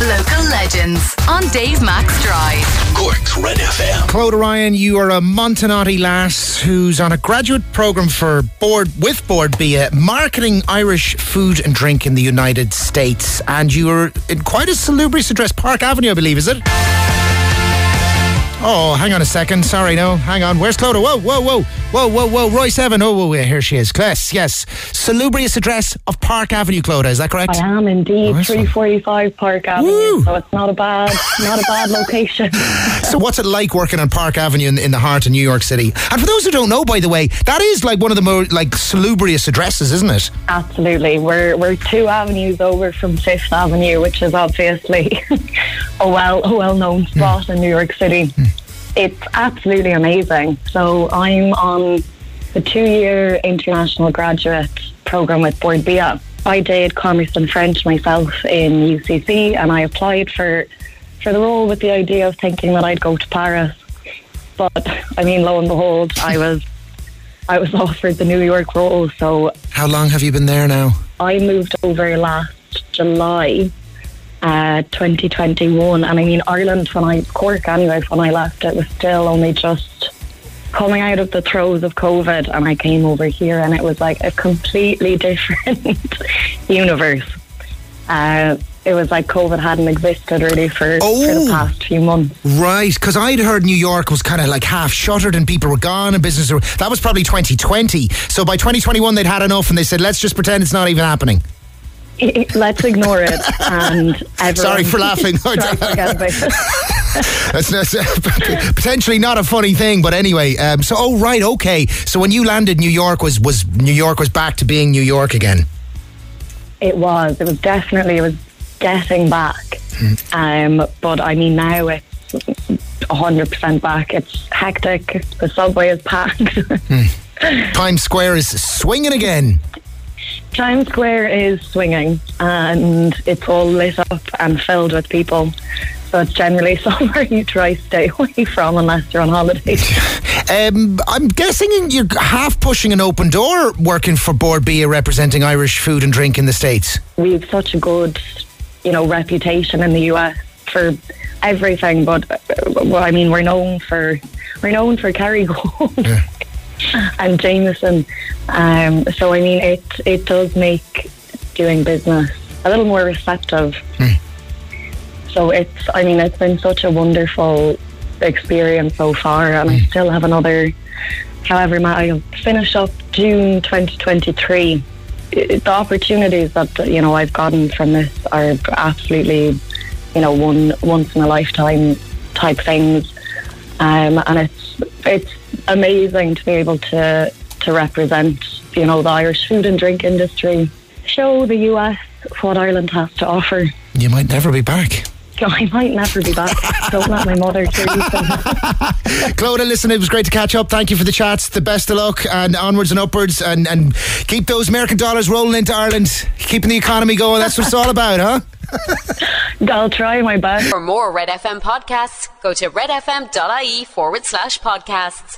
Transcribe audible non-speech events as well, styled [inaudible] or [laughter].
Local legends on Dave Max Drive. Cork's Red FM. Clodagh Ryan, you are a Montenotte lass who's on a graduate programme for board with Board Bia, marketing Irish food and drink in the United States, and you are in quite a salubrious address, Park Avenue, I believe, is it? Oh, hang on a second. Sorry, no, hang on. Where's Clodagh? Whoa, whoa, whoa, whoa, whoa, whoa. Roy Seven. Oh, whoa, here she is. Class, yes. Salubrious address of Park Avenue, Clodagh. Is that correct? I am indeed one. 345 Park Avenue, Woo! so it's not a bad, not a bad location. [laughs] So, what's it like working on Park Avenue in, in the heart of New York City? And for those who don't know, by the way, that is like one of the more like salubrious addresses, isn't it? Absolutely, we're we're two avenues over from Fifth Avenue, which is obviously [laughs] a well a well known spot hmm. in New York City. Hmm. It's absolutely amazing. So I'm on the two year international graduate program with Board Bia. I did commerce and French myself in UCC, and I applied for for the role with the idea of thinking that I'd go to Paris. But I mean, lo and behold, I was I was [laughs] offered the New York role. So How long have you been there now? I moved over last July, uh, 2021, and I mean Ireland when I Cork anyway. When I left, it was still only just coming out of the throes of COVID, and I came over here, and it was like a completely [laughs] different universe. Uh, it was like COVID hadn't existed really for, for Oh. the past few months. Right, because I'd heard New York was kind of like half shuttered and people were gone and business. Were, that was probably 2020. So by 2021, they'd had enough and they said, let's just pretend it's not even happening. Let's ignore it, and [laughs] Sorry for laughing. try to forget about it. That's, that's [laughs] potentially not a funny thing, but anyway. Um, so, oh right, okay. So when you landed, New York was was New York was back to being New York again. It was. It was definitely. It was getting back. Um, but I mean, now it's hundred percent back. It's hectic. The subway is packed. [laughs] Times Square is swinging again. Times Square is swinging, and it's all lit up and filled with people. So it's generally [laughs] somewhere you try to stay away from unless you're on holiday. [laughs] Um, I'm guessing you're half pushing an open door working for Board Bia representing Irish food and drink in the States. we have such a good, you know, reputation in the US for everything. But well, I mean, we're known for we're known for Kerrygold [laughs] and Jameson. Um, so I mean, it it does make doing business a little more receptive. So it's, I mean, it's been such a wonderful experience so far, and I still have another. However, I'll finish up June 2023. I- The opportunities that you know I've gotten from this are absolutely, you know, one once in a lifetime type things, um, and it's it's amazing to be able to to represent you know the Irish food and drink industry, show the US what Ireland has to offer. You might never be back. [laughs] I might never be back. Don't let my mother hear you say that. [laughs] Clodagh, listen, it was great to catch up. Thank you for the chats. The best of luck and onwards and upwards and, and keep those American dollars rolling into Ireland, keeping the economy going. That's what it's all about, huh? [laughs] I'll try my best. For more Red FM podcasts, go to redfm.ie forward slash podcasts.